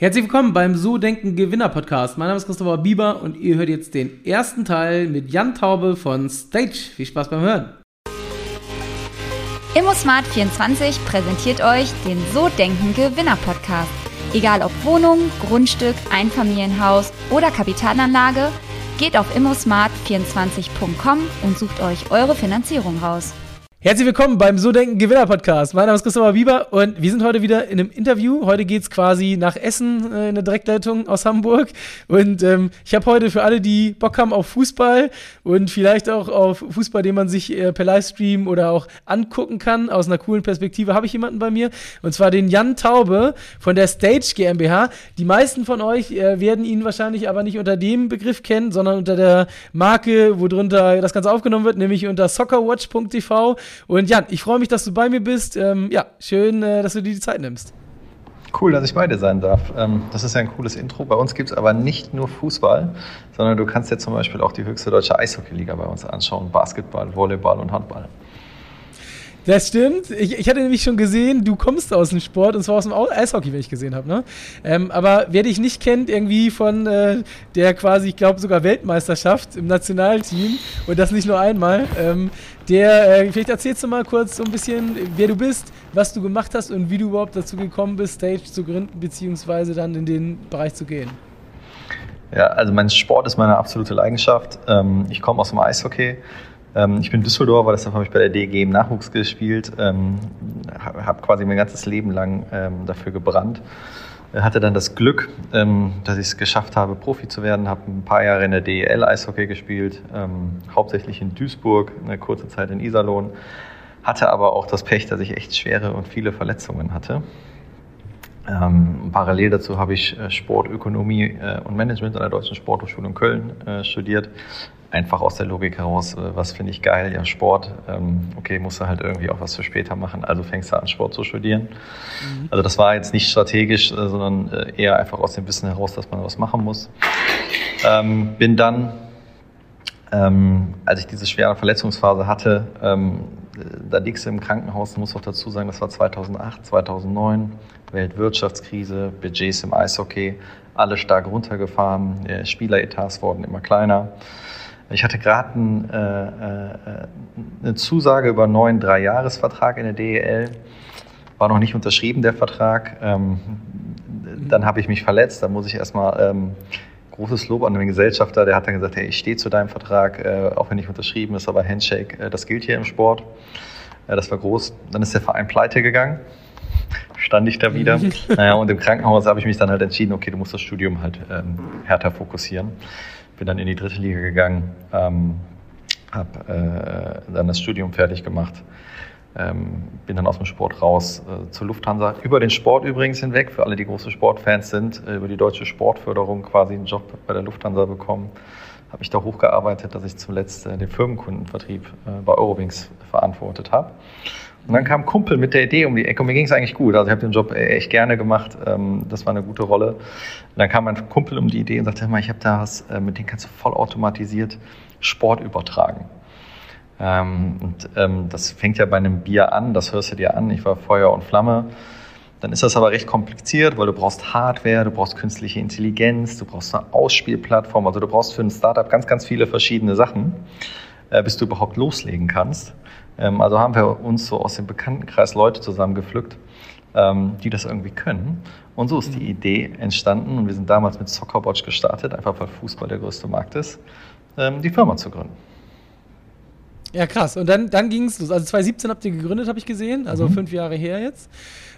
Herzlich willkommen beim So Denken Gewinner Podcast. Mein Name ist Christopher Bieber und ihr hört jetzt den ersten Teil mit Jan Taube von Stage. Viel Spaß beim Hören. ImmoSmart24 präsentiert euch den So Denken Gewinner Podcast. Egal ob Wohnung, Grundstück, Einfamilienhaus oder Kapitalanlage, geht auf immosmart24.com und sucht euch eure Finanzierung raus. Herzlich willkommen beim So Denken Gewinner Podcast. Mein Name ist Christopher Bieber und wir sind heute wieder in einem Interview. Heute geht es quasi nach Essen äh, in der Direktleitung aus Hamburg. Und ähm, ich habe heute für alle, die Bock haben auf Fußball und vielleicht auch auf Fußball, den man sich äh, per Livestream oder auch angucken kann, aus einer coolen Perspektive, habe ich jemanden bei mir. Und zwar den Jan Taube von der Stage GmbH. Die meisten von euch äh, werden ihn wahrscheinlich aber nicht unter dem Begriff kennen, sondern unter der Marke, wo drunter das Ganze aufgenommen wird, nämlich unter soccerwatch.tv. Und Jan, ich freue mich, dass du bei mir bist. Ähm, ja, schön, äh, dass du dir die Zeit nimmst. Cool, dass ich bei dir sein darf. Ähm, das ist ja ein cooles Intro. Bei uns gibt es aber nicht nur Fußball, sondern du kannst dir zum Beispiel auch die höchste deutsche Eishockeyliga bei uns anschauen. Basketball, Volleyball und Handball. Das stimmt. Ich, ich hatte nämlich schon gesehen, du kommst aus dem Sport und zwar aus dem Eishockey, wenn ich gesehen habe. Ne? Ähm, aber wer dich nicht kennt, irgendwie von äh, der quasi, ich glaube sogar Weltmeisterschaft im Nationalteam und das nicht nur einmal, ähm, der, äh, vielleicht erzählst du mal kurz so ein bisschen, wer du bist, was du gemacht hast und wie du überhaupt dazu gekommen bist, Stage zu gründen, beziehungsweise dann in den Bereich zu gehen. Ja, also mein Sport ist meine absolute Leidenschaft. Ähm, ich komme aus dem Eishockey ich bin Düsseldorfer, deshalb habe ich bei der DG im Nachwuchs gespielt, ähm, habe quasi mein ganzes Leben lang ähm, dafür gebrannt. Hatte dann das Glück, ähm, dass ich es geschafft habe, Profi zu werden, habe ein paar Jahre in der DEL Eishockey gespielt, ähm, hauptsächlich in Duisburg, eine kurze Zeit in Iserlohn, hatte aber auch das Pech, dass ich echt schwere und viele Verletzungen hatte. Ähm, parallel dazu habe ich äh, Sportökonomie äh, und Management an der Deutschen Sporthochschule in Köln äh, studiert, einfach aus der Logik heraus, äh, was finde ich geil, ja Sport, ähm, okay, musst du halt irgendwie auch was für später machen, also fängst du an Sport zu studieren. Mhm. Also das war jetzt nicht strategisch, äh, sondern äh, eher einfach aus dem Wissen heraus, dass man was machen muss. Ähm, bin dann, ähm, als ich diese schwere Verletzungsphase hatte, ähm, da liegst du im Krankenhaus, muss auch dazu sagen, das war 2008, 2009, Weltwirtschaftskrise, Budgets im Eishockey, alle stark runtergefahren, Spieleretats wurden immer kleiner. Ich hatte gerade ein, äh, äh, eine Zusage über einen neuen Dreijahresvertrag in der DEL. War noch nicht unterschrieben, der Vertrag. Ähm, dann habe ich mich verletzt. Da muss ich erstmal ähm, großes Lob an den Gesellschafter. Der hat dann gesagt, hey, ich stehe zu deinem Vertrag, äh, auch wenn nicht unterschrieben ist, aber Handshake, äh, das gilt hier im Sport. Äh, das war groß. Dann ist der Verein pleite gegangen. Stand ich da wieder. naja, und im Krankenhaus habe ich mich dann halt entschieden, okay, du musst das Studium halt ähm, härter fokussieren bin dann in die dritte Liga gegangen, ähm, habe äh, dann das Studium fertig gemacht, ähm, bin dann aus dem Sport raus äh, zur Lufthansa. Über den Sport übrigens hinweg, für alle, die große Sportfans sind, äh, über die deutsche Sportförderung quasi einen Job bei der Lufthansa bekommen. Habe ich da hochgearbeitet, dass ich zuletzt äh, den Firmenkundenvertrieb äh, bei Eurowings verantwortet habe. Und dann kam ein Kumpel mit der Idee um die Ecke und mir ging es eigentlich gut. Also ich habe den Job echt gerne gemacht. Ähm, das war eine gute Rolle. Und dann kam mein Kumpel um die Idee und sagte, hör mal, ich habe da was, äh, mit dem kannst du vollautomatisiert Sport übertragen. Ähm, und ähm, das fängt ja bei einem Bier an, das hörst du dir an. Ich war Feuer und Flamme. Dann ist das aber recht kompliziert, weil du brauchst Hardware, du brauchst künstliche Intelligenz, du brauchst eine Ausspielplattform. Also du brauchst für ein Startup ganz, ganz viele verschiedene Sachen, äh, bis du überhaupt loslegen kannst. Ähm, also haben wir uns so aus dem Bekanntenkreis Leute zusammengepflückt, ähm, die das irgendwie können. Und so ist die mhm. Idee entstanden und wir sind damals mit Soccerwatch gestartet, einfach weil Fußball der größte Markt ist, ähm, die Firma zu gründen. Ja, krass. Und dann, dann ging es los. Also 2017 habt ihr gegründet, habe ich gesehen, also mhm. fünf Jahre her jetzt.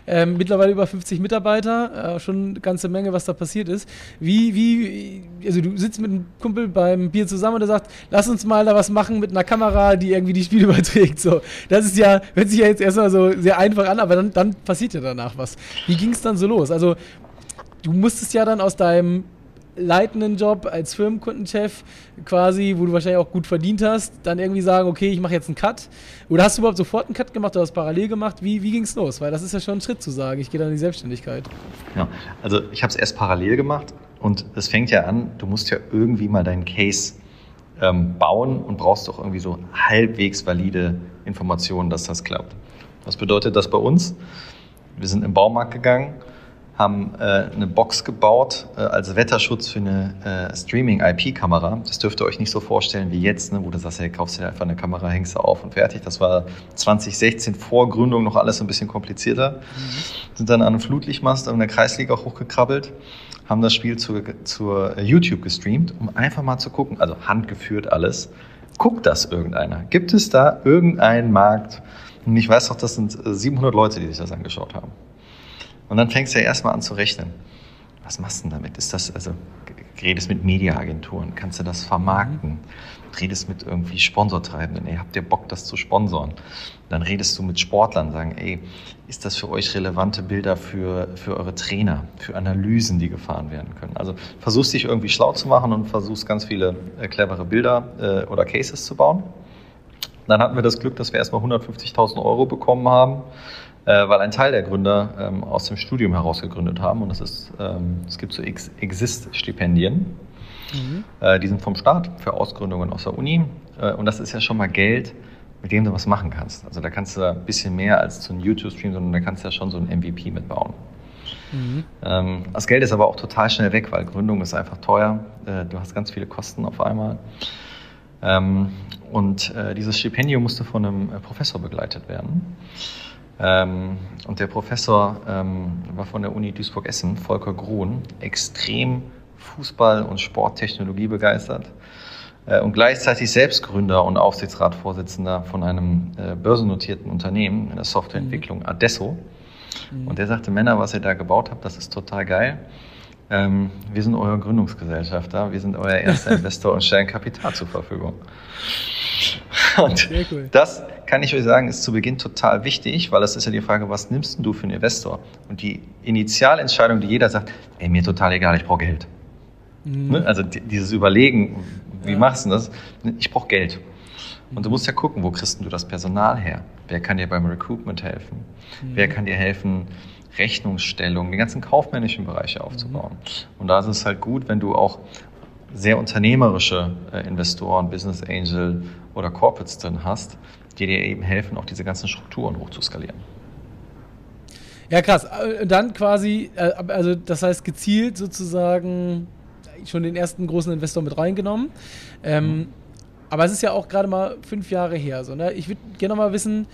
Ähm, mittlerweile über 50 Mitarbeiter, äh, schon eine ganze Menge, was da passiert ist. Wie, wie, also du sitzt mit einem Kumpel beim Bier zusammen und er sagt, lass uns mal da was machen mit einer Kamera, die irgendwie die Spiele überträgt. So, das ist ja, hört sich ja jetzt erstmal so sehr einfach an, aber dann, dann passiert ja danach was. Wie ging es dann so los? Also, du musstest ja dann aus deinem leitenden Job als Firmenkundenchef quasi, wo du wahrscheinlich auch gut verdient hast, dann irgendwie sagen, okay, ich mache jetzt einen Cut? Oder hast du überhaupt sofort einen Cut gemacht oder hast parallel gemacht? Wie, wie ging es los? Weil das ist ja schon ein Schritt zu sagen, ich gehe dann in die Selbstständigkeit. Ja, also ich habe es erst parallel gemacht und es fängt ja an, du musst ja irgendwie mal deinen Case ähm, bauen und brauchst doch irgendwie so halbwegs valide Informationen, dass das klappt. Was bedeutet das bei uns? Wir sind im Baumarkt gegangen, haben äh, eine Box gebaut äh, als Wetterschutz für eine äh, Streaming-IP-Kamera. Das dürft ihr euch nicht so vorstellen wie jetzt, ne, wo du sagst, hey, kaufst dir einfach eine Kamera, hängst du auf und fertig. Das war 2016 vor Gründung noch alles ein bisschen komplizierter. Mhm. Sind dann an einem Flutlichtmast in der Kreisliga hochgekrabbelt, haben das Spiel zu, zur YouTube gestreamt, um einfach mal zu gucken, also handgeführt alles. Guckt das irgendeiner? Gibt es da irgendeinen Markt? Und ich weiß doch, das sind 700 Leute, die sich das angeschaut haben. Und dann fängst du ja erstmal an zu rechnen. Was machst du denn damit? Ist das, also, redest mit Mediaagenturen, kannst du das vermarkten? Redest mit irgendwie Sponsortreibenden, ey, habt ihr Bock, das zu sponsoren? Dann redest du mit Sportlern, sagen, ey, ist das für euch relevante Bilder für, für eure Trainer, für Analysen, die gefahren werden können? Also versuchst dich irgendwie schlau zu machen und versuchst ganz viele äh, clevere Bilder äh, oder Cases zu bauen. Dann hatten wir das Glück, dass wir erstmal 150.000 Euro bekommen haben weil ein Teil der Gründer ähm, aus dem Studium heraus gegründet haben. Und das ist, ähm, es gibt so Exist-Stipendien. Mhm. Äh, die sind vom Staat für Ausgründungen aus der Uni. Äh, und das ist ja schon mal Geld, mit dem du was machen kannst. Also da kannst du ein bisschen mehr als so ein YouTube-Stream, sondern da kannst du ja schon so ein MVP mitbauen. Mhm. Ähm, das Geld ist aber auch total schnell weg, weil Gründung ist einfach teuer. Äh, du hast ganz viele Kosten auf einmal. Ähm, und äh, dieses Stipendium musste von einem Professor begleitet werden. Ähm, und der Professor ähm, war von der Uni Duisburg-Essen, Volker Gruhn, extrem Fußball- und Sporttechnologie begeistert äh, und gleichzeitig selbst Gründer und Aufsichtsratsvorsitzender von einem äh, börsennotierten Unternehmen in der Softwareentwicklung mhm. Adesso. Mhm. Und der sagte, Männer, was ihr da gebaut habt, das ist total geil. Ähm, wir sind euer Gründungsgesellschafter, wir sind euer erster Investor und stellen Kapital zur Verfügung. Und cool. das kann ich euch sagen, ist zu Beginn total wichtig, weil das ist ja die Frage, was nimmst du für einen Investor? Und die Initialentscheidung, die jeder sagt, ey, mir total egal, ich brauche Geld. Mhm. Ne? Also dieses Überlegen, wie ja. machst du das? Ich brauche Geld. Und du musst ja gucken, wo kriegst du das Personal her? Wer kann dir beim Recruitment helfen? Mhm. Wer kann dir helfen, Rechnungsstellung, die ganzen kaufmännischen Bereiche aufzubauen? Mhm. Und da ist es halt gut, wenn du auch sehr unternehmerische äh, Investoren, Business Angel oder Corporates drin hast, die dir eben helfen, auch diese ganzen Strukturen hochzuskalieren. Ja, krass. Äh, dann quasi, äh, also das heißt gezielt sozusagen schon den ersten großen Investor mit reingenommen. Ähm, mhm. Aber es ist ja auch gerade mal fünf Jahre her. So, ne? Ich würde gerne mal wissen,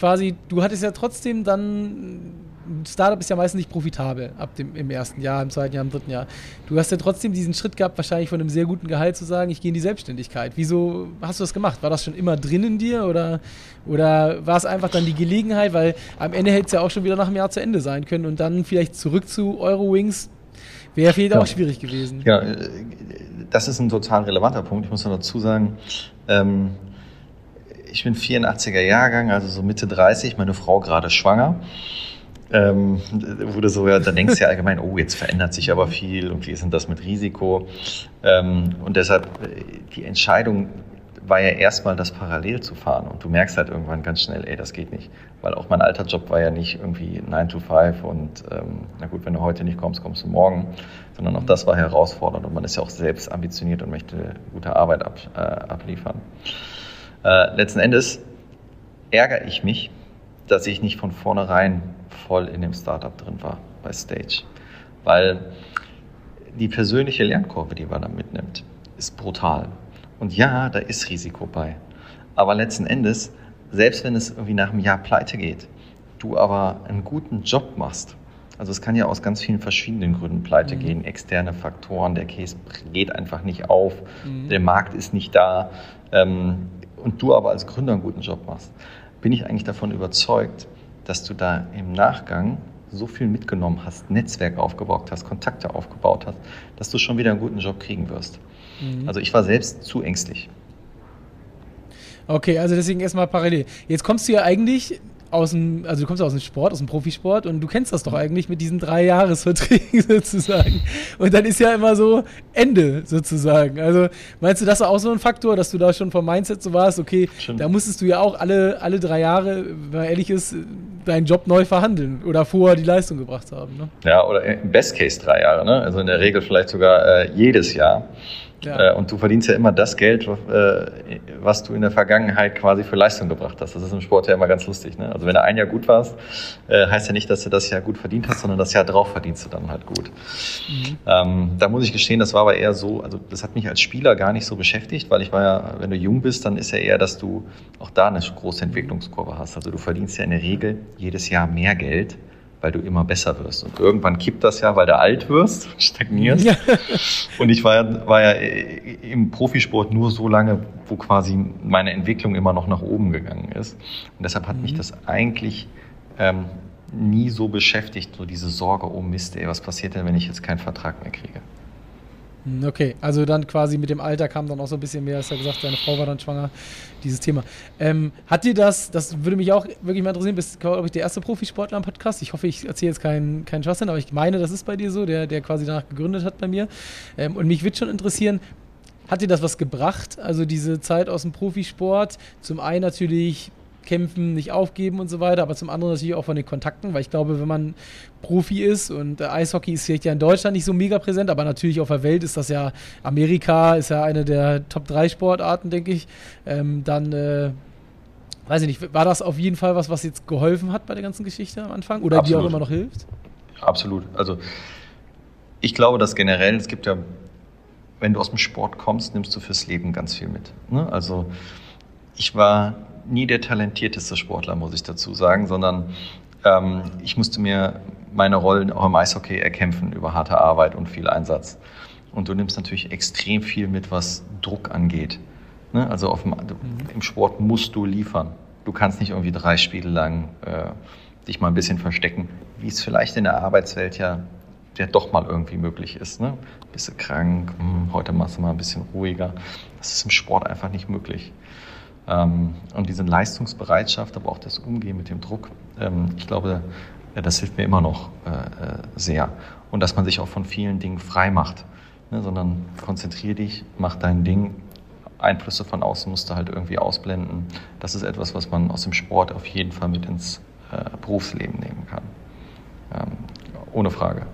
quasi, du hattest ja trotzdem dann ein Startup ist ja meistens nicht profitabel ab dem im ersten Jahr, im zweiten Jahr, im dritten Jahr. Du hast ja trotzdem diesen Schritt gehabt, wahrscheinlich von einem sehr guten Gehalt zu sagen, ich gehe in die Selbstständigkeit. Wieso hast du das gemacht? War das schon immer drin in dir oder, oder war es einfach dann die Gelegenheit? Weil am Ende hätte es ja auch schon wieder nach einem Jahr zu Ende sein können und dann vielleicht zurück zu Eurowings wäre vielleicht ja. auch schwierig gewesen. Ja, äh, das ist ein total relevanter Punkt. Ich muss noch dazu sagen, ähm, ich bin 84er Jahrgang, also so Mitte 30, meine Frau gerade schwanger ähm, du so, ja, dann denkst du ja allgemein, oh, jetzt verändert sich aber viel und wie ist denn das mit Risiko? Ähm, und deshalb, äh, die Entscheidung war ja erstmal das parallel zu fahren und du merkst halt irgendwann ganz schnell, ey, das geht nicht. Weil auch mein alter Job war ja nicht irgendwie 9 to 5 und ähm, na gut, wenn du heute nicht kommst, kommst du morgen, sondern auch das war herausfordernd und man ist ja auch selbst ambitioniert und möchte gute Arbeit ab, äh, abliefern. Äh, letzten Endes ärgere ich mich, dass ich nicht von vornherein voll in dem Startup drin war bei Stage. Weil die persönliche Lernkurve, die man da mitnimmt, ist brutal. Und ja, da ist Risiko bei. Aber letzten Endes, selbst wenn es irgendwie nach einem Jahr pleite geht, du aber einen guten Job machst, also es kann ja aus ganz vielen verschiedenen Gründen pleite mhm. gehen, externe Faktoren, der Case geht einfach nicht auf, mhm. der Markt ist nicht da ähm, und du aber als Gründer einen guten Job machst, bin ich eigentlich davon überzeugt, dass du da im Nachgang so viel mitgenommen hast, Netzwerk aufgebaut hast, Kontakte aufgebaut hast, dass du schon wieder einen guten Job kriegen wirst. Mhm. Also ich war selbst zu ängstlich. Okay, also deswegen erstmal parallel. Jetzt kommst du ja eigentlich aus dem, also du kommst aus dem Sport, aus dem Profisport und du kennst das doch eigentlich mit diesen drei Jahresverträgen sozusagen. Und dann ist ja immer so Ende sozusagen. Also meinst du, das ist auch so ein Faktor, dass du da schon vom Mindset so warst, okay, Stimmt. da musstest du ja auch alle, alle drei Jahre, wenn man ehrlich ist, deinen Job neu verhandeln oder vorher die Leistung gebracht haben. Ne? Ja, oder im Best Case drei Jahre, ne? Also in der Regel vielleicht sogar äh, jedes Jahr. Ja. Äh, und du verdienst ja immer das Geld, äh, was du in der Vergangenheit quasi für Leistung gebracht hast. Das ist im Sport ja immer ganz lustig. Ne? Also wenn du ein Jahr gut warst, äh, heißt ja nicht, dass du das Jahr gut verdient hast, sondern das Jahr drauf verdienst du dann halt gut. Mhm. Ähm, da muss ich gestehen, das war aber eher so, also das hat mich als Spieler gar nicht so beschäftigt, weil ich war ja, wenn du jung bist, dann ist ja eher, dass du auch da eine große Entwicklungskurve hast. Also du verdienst ja in der Regel jedes Jahr mehr Geld weil du immer besser wirst. Und irgendwann kippt das ja, weil du alt wirst, stagnierst. Ja. Und ich war ja, war ja im Profisport nur so lange, wo quasi meine Entwicklung immer noch nach oben gegangen ist. Und deshalb hat mhm. mich das eigentlich ähm, nie so beschäftigt, so diese Sorge, oh Mist, ey, was passiert denn, wenn ich jetzt keinen Vertrag mehr kriege? Hm, okay, also dann quasi mit dem Alter kam dann auch so ein bisschen mehr, hast du ja gesagt, deine Frau war dann schwanger, dieses Thema. Ähm, hat dir das, das würde mich auch wirklich mal interessieren, bist, glaube ich, der erste Profisportler im Podcast. Ich hoffe, ich erzähle jetzt keinen kein Schwachsinn, aber ich meine, das ist bei dir so, der, der quasi danach gegründet hat bei mir. Ähm, und mich würde schon interessieren, hat dir das was gebracht? Also diese Zeit aus dem Profisport, zum einen natürlich kämpfen, nicht aufgeben und so weiter, aber zum anderen natürlich auch von den Kontakten, weil ich glaube, wenn man Profi ist und äh, Eishockey ist vielleicht ja in Deutschland nicht so mega präsent, aber natürlich auf der Welt ist das ja, Amerika ist ja eine der Top 3 Sportarten, denke ich, ähm, dann äh, weiß ich nicht, war das auf jeden Fall was, was jetzt geholfen hat bei der ganzen Geschichte am Anfang oder Absolut. die auch immer noch hilft? Absolut. Also ich glaube, dass generell, es gibt ja, wenn du aus dem Sport kommst, nimmst du fürs Leben ganz viel mit. Ne? Also ich war nie der talentierteste Sportler, muss ich dazu sagen, sondern ähm, ich musste mir meine Rollen auch im Eishockey erkämpfen über harte Arbeit und viel Einsatz. Und du nimmst natürlich extrem viel mit, was Druck angeht. Ne? Also dem, im Sport musst du liefern. Du kannst nicht irgendwie drei Spiele lang äh, dich mal ein bisschen verstecken, wie es vielleicht in der Arbeitswelt ja, ja doch mal irgendwie möglich ist. Ne? Bist du krank, hm, heute machst du mal ein bisschen ruhiger. Das ist im Sport einfach nicht möglich. Ähm, und diese Leistungsbereitschaft, aber auch das Umgehen mit dem Druck, ähm, ich glaube, das hilft mir immer noch äh, äh, sehr. Und dass man sich auch von vielen Dingen frei macht, ne, sondern konzentriere dich, mach dein Ding. Einflüsse von außen musst du halt irgendwie ausblenden. Das ist etwas, was man aus dem Sport auf jeden Fall mit ins äh, Berufsleben nehmen kann. Ähm, ohne Frage.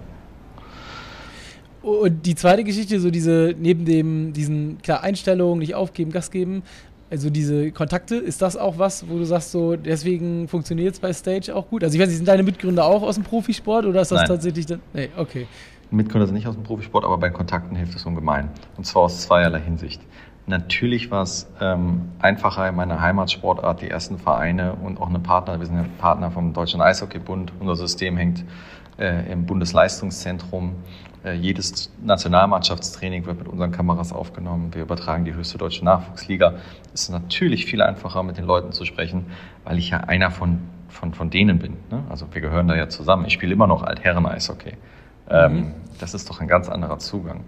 Und die zweite Geschichte, so diese, neben dem, diesen, klar, Einstellungen, nicht aufgeben, Gas geben, also diese Kontakte, ist das auch was, wo du sagst, so deswegen funktioniert es bei Stage auch gut? Also ich weiß nicht, sind deine Mitgründer auch aus dem Profisport oder ist das Nein. tatsächlich dann. Nee, okay. Mitgründer sind nicht aus dem Profisport, aber bei Kontakten hilft es ungemein. Und zwar aus zweierlei Hinsicht. Natürlich war es ähm, einfacher in meiner Heimatsportart, die ersten Vereine und auch eine Partner, wir sind ja Partner vom Deutschen Eishockeybund, unser System hängt äh, im Bundesleistungszentrum jedes Nationalmannschaftstraining wird mit unseren Kameras aufgenommen. Wir übertragen die höchste deutsche Nachwuchsliga. Es ist natürlich viel einfacher, mit den Leuten zu sprechen, weil ich ja einer von, von, von denen bin. Ne? Also wir gehören da ja zusammen. Ich spiele immer noch Altherren-Eishockey. Ähm, mhm. das ist doch ein ganz anderer Zugang.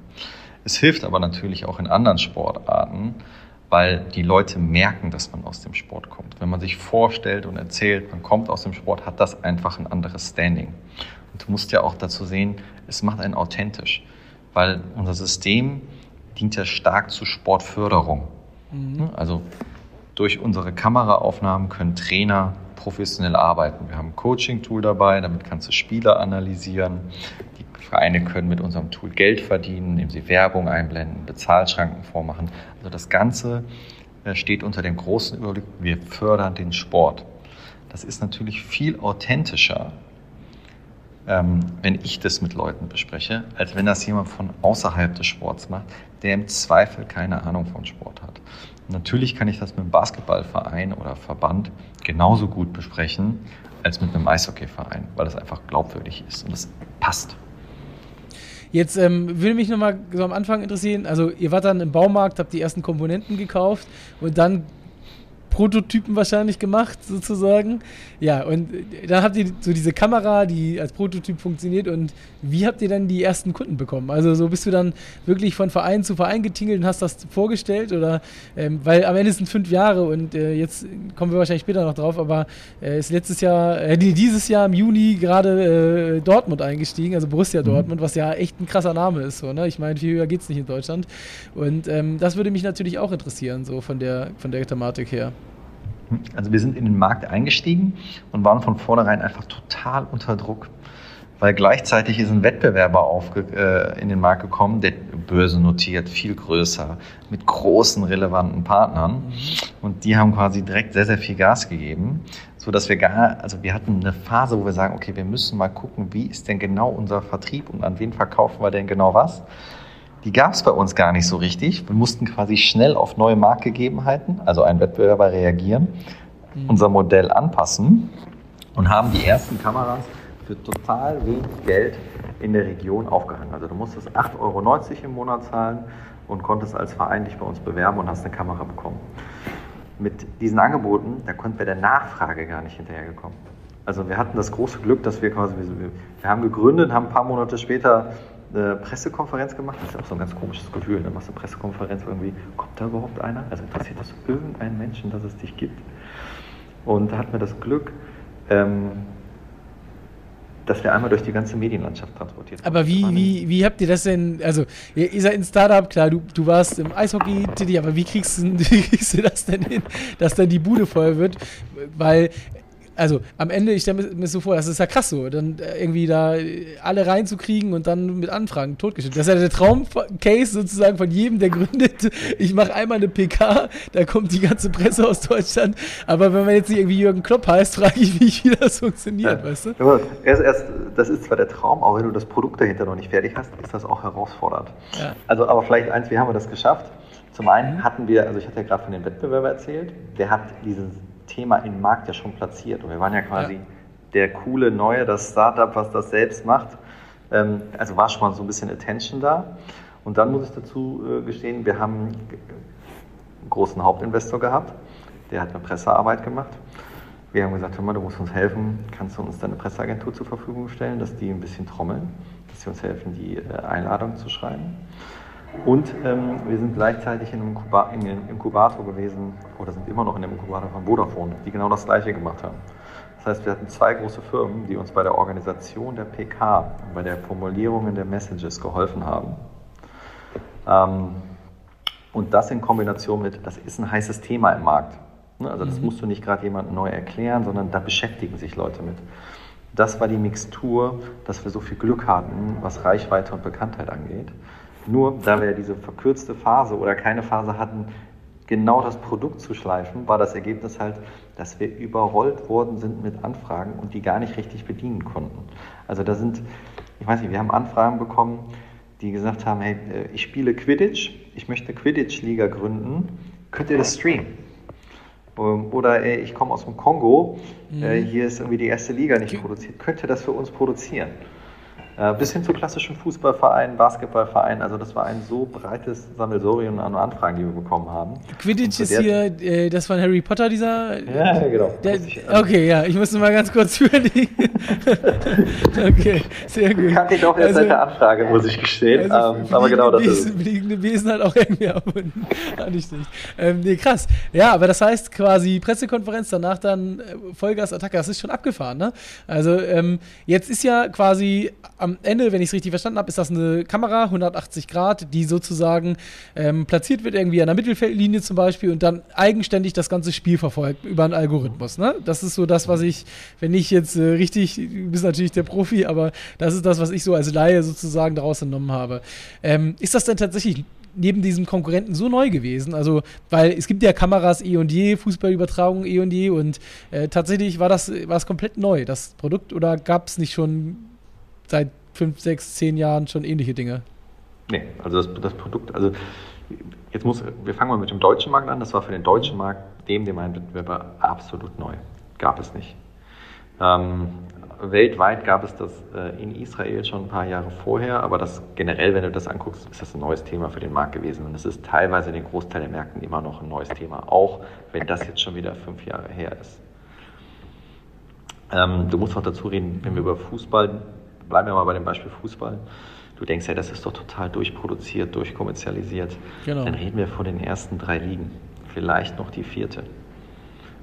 Es hilft aber natürlich auch in anderen Sportarten, weil die Leute merken, dass man aus dem Sport kommt. Wenn man sich vorstellt und erzählt, man kommt aus dem Sport, hat das einfach ein anderes Standing. Und du musst ja auch dazu sehen, es macht einen authentisch, weil unser System dient ja stark zur Sportförderung. Mhm. Also durch unsere Kameraaufnahmen können Trainer professionell arbeiten. Wir haben ein Coaching-Tool dabei, damit kannst du Spieler analysieren. Vereine können mit unserem Tool Geld verdienen, indem sie Werbung einblenden, Bezahlschranken vormachen. Also das Ganze äh, steht unter dem großen Überblick, wir fördern den Sport. Das ist natürlich viel authentischer ähm, wenn ich das mit Leuten bespreche, als wenn das jemand von außerhalb des Sports macht, der im Zweifel keine Ahnung von Sport hat. natürlich kann ich das mit einem Basketballverein oder Verband genauso gut besprechen als mit einem Eishockeyverein, weil das einfach glaubwürdig ist und das passt. Jetzt ähm, würde mich nochmal so am Anfang interessieren, also ihr wart dann im Baumarkt, habt die ersten Komponenten gekauft und dann Prototypen wahrscheinlich gemacht, sozusagen. Ja, und dann habt ihr so diese Kamera, die als Prototyp funktioniert. Und wie habt ihr dann die ersten Kunden bekommen? Also so bist du dann wirklich von Verein zu Verein getingelt und hast das vorgestellt? Oder ähm, weil am Ende sind fünf Jahre und äh, jetzt kommen wir wahrscheinlich später noch drauf, aber äh, ist letztes Jahr, äh, dieses Jahr im Juni gerade äh, Dortmund eingestiegen, also Borussia mhm. Dortmund, was ja echt ein krasser Name ist. So, ne? Ich meine, viel höher geht es nicht in Deutschland. Und ähm, das würde mich natürlich auch interessieren, so von der, von der Thematik her. Also wir sind in den Markt eingestiegen und waren von vornherein einfach total unter Druck. weil gleichzeitig ist ein Wettbewerber aufge, äh, in den Markt gekommen, der börsennotiert, viel größer, mit großen relevanten Partnern. Mhm. Und die haben quasi direkt sehr, sehr viel Gas gegeben, so dass wir gar, also wir hatten eine Phase, wo wir sagen, okay, wir müssen mal gucken, wie ist denn genau unser Vertrieb und an wen verkaufen wir denn genau was. Die gab es bei uns gar nicht so richtig. Wir mussten quasi schnell auf neue Marktgegebenheiten, also einen Wettbewerber reagieren, mhm. unser Modell anpassen und haben die ersten Kameras für total wenig Geld in der Region aufgehangen. Also du musstest 8,90 Euro im Monat zahlen und konntest als Verein dich bei uns bewerben und hast eine Kamera bekommen. Mit diesen Angeboten, da konnten wir der Nachfrage gar nicht hinterhergekommen. Also wir hatten das große Glück, dass wir quasi, wir haben gegründet, haben ein paar Monate später eine Pressekonferenz gemacht. Das ist auch so ein ganz komisches Gefühl. Dann ne? machst du eine Pressekonferenz irgendwie, kommt da überhaupt einer? Also interessiert das irgendeinen Menschen, dass es dich gibt? Und da hatten wir das Glück, ähm, dass wir einmal durch die ganze Medienlandschaft transportiert Aber wie, wie, wie habt ihr das denn, also ihr, seid ein Startup, klar, du, du warst im Eishockey, Didi, aber wie kriegst, du, wie kriegst du das denn hin, dass dann die Bude voll wird? Weil also am Ende, ich stelle mir so vor, das ist ja krass so, dann äh, irgendwie da alle reinzukriegen und dann mit Anfragen totgestellt. Das ist ja der Traumcase sozusagen von jedem, der gründet. Ich mache einmal eine PK, da kommt die ganze Presse aus Deutschland. Aber wenn man jetzt nicht irgendwie Jürgen Klopp heißt, frage ich mich, wie das funktioniert, ja. weißt du? Erst, erst, das ist zwar der Traum, aber wenn du das Produkt dahinter noch nicht fertig hast, ist das auch herausfordernd. Ja. Also, aber vielleicht eins, wie haben wir das geschafft? Zum einen mhm. hatten wir, also ich hatte ja gerade von dem Wettbewerber erzählt, der hat dieses Thema im Markt ja schon platziert. Und wir waren ja quasi ja. der coole Neue, das Startup, was das selbst macht. Ähm, also war schon mal so ein bisschen Attention da. Und dann muss ich dazu äh, gestehen, wir haben einen großen Hauptinvestor gehabt, der hat eine Pressearbeit gemacht. Wir haben gesagt, hör mal, du musst uns helfen, kannst du uns deine Presseagentur zur Verfügung stellen, dass die ein bisschen trommeln, dass sie uns helfen, die äh, Einladung zu schreiben. Und ähm, wir sind gleichzeitig in einem, Inkuba in einem Inkubator gewesen, oder sind immer noch in dem Inkubator von Vodafone, die genau das Gleiche gemacht haben. Das heißt, wir hatten zwei große Firmen, die uns bei der Organisation der PK und bei der Formulierung der Messages geholfen haben. Ähm, und das in Kombination mit, das ist ein heißes Thema im Markt. Ne, also das mhm. musst du nicht gerade jemandem neu erklären, sondern da beschäftigen sich Leute mit. Das war die Mixtur, dass wir so viel Glück hatten, was Reichweite und Bekanntheit angeht. Nur da wir diese verkürzte Phase oder keine Phase hatten, genau das Produkt zu schleifen, war das Ergebnis halt, dass wir überrollt worden sind mit Anfragen und die gar nicht richtig bedienen konnten. Also da sind, ich weiß nicht, wir haben Anfragen bekommen, die gesagt haben, hey, äh, ich spiele Quidditch, ich möchte Quidditch-Liga gründen, könnt ihr das streamen? Ähm, oder ey, ich komme aus dem Kongo, mhm. Äh, hier ist irgendwie die erste Liga nicht produziert, könnt ihr das für uns produzieren? Äh, bis hin zu klassischen Fußballvereinen, Basketballvereinen. Also das war ein so breites Sammelsurium an Anfragen, die wir bekommen haben. Quidditch ist hier, äh, das von Harry Potter, dieser... Ja, genau. Der, okay, ja, ich musste mal ganz kurz überlegen. okay, sehr gut. Kannte ich auch erst also, seit der Anfrage, muss ich gestehen. Also, ähm, aber genau das Besen, ist Fliegende Wesen halt auch irgendwie erfunden. Fand ich nicht. Ähm, nee, krass. Ja, aber das heißt quasi Pressekonferenz, danach dann äh, Vollgas-Attacke, das ist schon abgefahren, ne? Also ähm, jetzt ist ja quasi am am Ende, wenn ich es richtig verstanden habe, ist das eine Kamera, 180 Grad, die sozusagen ähm, platziert wird, irgendwie an der Mittelfeldlinie zum Beispiel und dann eigenständig das ganze Spiel verfolgt über einen Algorithmus. Ne? Das ist so das, was ich, wenn ich jetzt äh, richtig, du bist natürlich der Profi, aber das ist das, was ich so als Laie sozusagen daraus entnommen habe. Ähm, ist das denn tatsächlich neben diesem Konkurrenten so neu gewesen? Also, weil es gibt ja Kameras eh und je, Fußballübertragung eh und je und äh, tatsächlich war das, war das komplett neu, das Produkt, oder gab es nicht schon seit fünf, sechs, zehn Jahren schon ähnliche Dinge? Nee, also das, das Produkt, also jetzt muss, wir fangen mal mit dem deutschen Markt an. Das war für den deutschen Markt, dem, dem ein Wettbewerber, absolut neu. Gab es nicht. Ähm, weltweit gab es das äh, in Israel schon ein paar Jahre vorher, aber das generell, wenn du das anguckst, ist das ein neues Thema für den Markt gewesen. Und es ist teilweise in den Großteil der Märkten immer noch ein neues Thema, auch wenn das jetzt schon wieder fünf Jahre her ist. Ähm, du musst auch dazu reden, wenn wir über Fußball bleiben wir mal bei dem Beispiel Fußball. Du denkst ja, das ist doch total durchproduziert, durchkommerzialisiert. Genau. Dann reden wir von den ersten drei Ligen, vielleicht noch die vierte.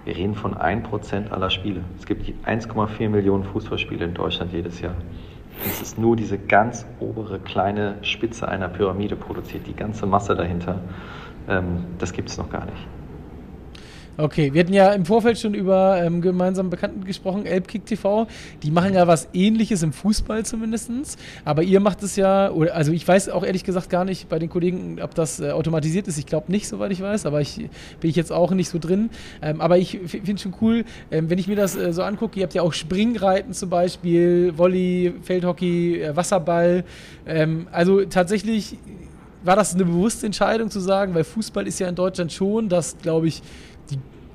Wir reden von 1% aller Spiele. Es gibt 1,4 Millionen Fußballspiele in Deutschland jedes Jahr. Es ist nur diese ganz obere kleine Spitze einer Pyramide produziert, die ganze Masse dahinter. Ähm, das gibt es noch gar nicht. Okay, wir hatten ja im Vorfeld schon über ähm, gemeinsam Bekannten gesprochen, Elbkick TV. Die machen ja was ähnliches im Fußball zumindest. Aber ihr macht es ja, also ich weiß auch ehrlich gesagt gar nicht bei den Kollegen, ob das äh, automatisiert ist. Ich glaube nicht, soweit ich weiß, aber ich bin ich jetzt auch nicht so drin. Ähm, aber ich finde es schon cool, ähm, wenn ich mir das äh, so angucke, ihr habt ja auch Springreiten zum Beispiel, Volley, Feldhockey, äh, Wasserball. Ähm, also tatsächlich war das eine bewusste Entscheidung zu sagen, weil Fußball ist ja in Deutschland schon das, glaube ich,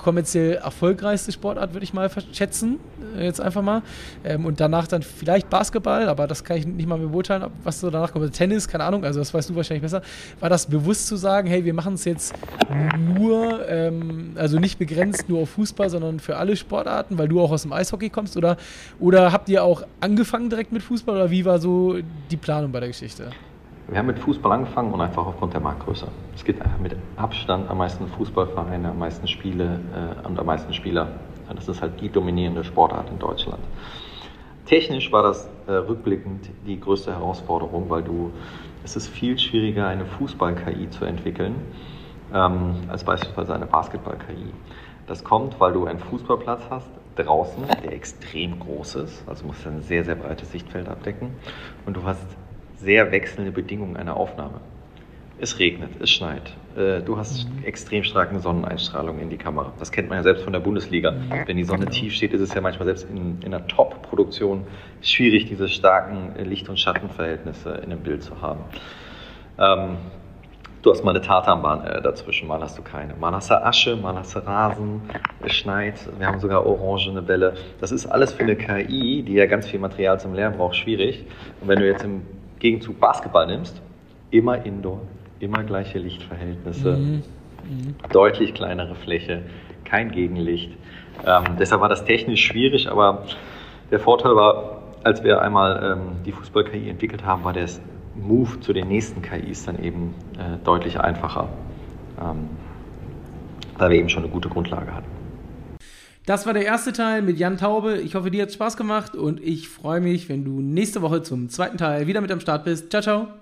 kommerziell erfolgreichste Sportart, würde ich mal schätzen, äh, jetzt einfach mal. Ähm, und danach dann vielleicht Basketball, aber das kann ich nicht mal beurteilen, was so danach kommt. Also Tennis, keine Ahnung, also das weißt du wahrscheinlich besser. War das bewusst zu sagen, hey, wir machen es jetzt nur, ähm, also nicht begrenzt nur auf Fußball, sondern für alle Sportarten, weil du auch aus dem Eishockey kommst? Oder, oder habt ihr auch angefangen direkt mit Fußball oder wie war so die Planung bei der Geschichte? Wir haben mit Fußball angefangen und einfach aufgrund der Marktgröße. Es gibt mit Abstand am meisten Fußballvereine, am meisten Spiele äh, und am meisten Spieler. Das ist halt die dominierende Sportart in Deutschland. Technisch war das äh, rückblickend die größte Herausforderung, weil du, es ist viel schwieriger, eine Fußball-KI zu entwickeln, ähm, als beispielsweise eine Basketball-KI. Das kommt, weil du einen Fußballplatz hast draußen, der extrem groß ist, also musst du ein sehr, sehr breites Sichtfeld abdecken und du hast sehr wechselnde Bedingungen einer Aufnahme. Es regnet, es schneit, äh, du hast mhm. extrem starke Sonneneinstrahlung in die Kamera. Das kennt man ja selbst von der Bundesliga. Wenn die Sonne genau. tief steht, ist es ja manchmal selbst in, in einer Top-Produktion schwierig, diese starken Licht- und Schattenverhältnisse in einem Bild zu haben. Ähm, du hast mal eine Tatanbahn äh, dazwischen, mal hast du keine. Mal hast du Asche, mal hast du Rasen, es schneit, wir haben sogar orangene Bälle. Das ist alles für eine KI, die ja ganz viel Material zum Lernen braucht, schwierig. Und wenn du jetzt im Gegenzug Basketball nimmst, immer Indoor, immer gleiche Lichtverhältnisse, mhm. Mhm. deutlich kleinere Fläche, kein Gegenlicht. Ähm, deshalb war das technisch schwierig, aber der Vorteil war, als wir einmal ähm, die Fußball-KI entwickelt haben, war der Move zu den nächsten KIs dann eben äh, deutlich einfacher, ähm, weil wir eben schon eine gute Grundlage hatten. Das war der erste Teil mit Jan Taube. Ich hoffe, dir hat Spaß gemacht und ich freue mich, wenn du nächste Woche zum zweiten Teil wieder mit am Start bist. Ciao, ciao.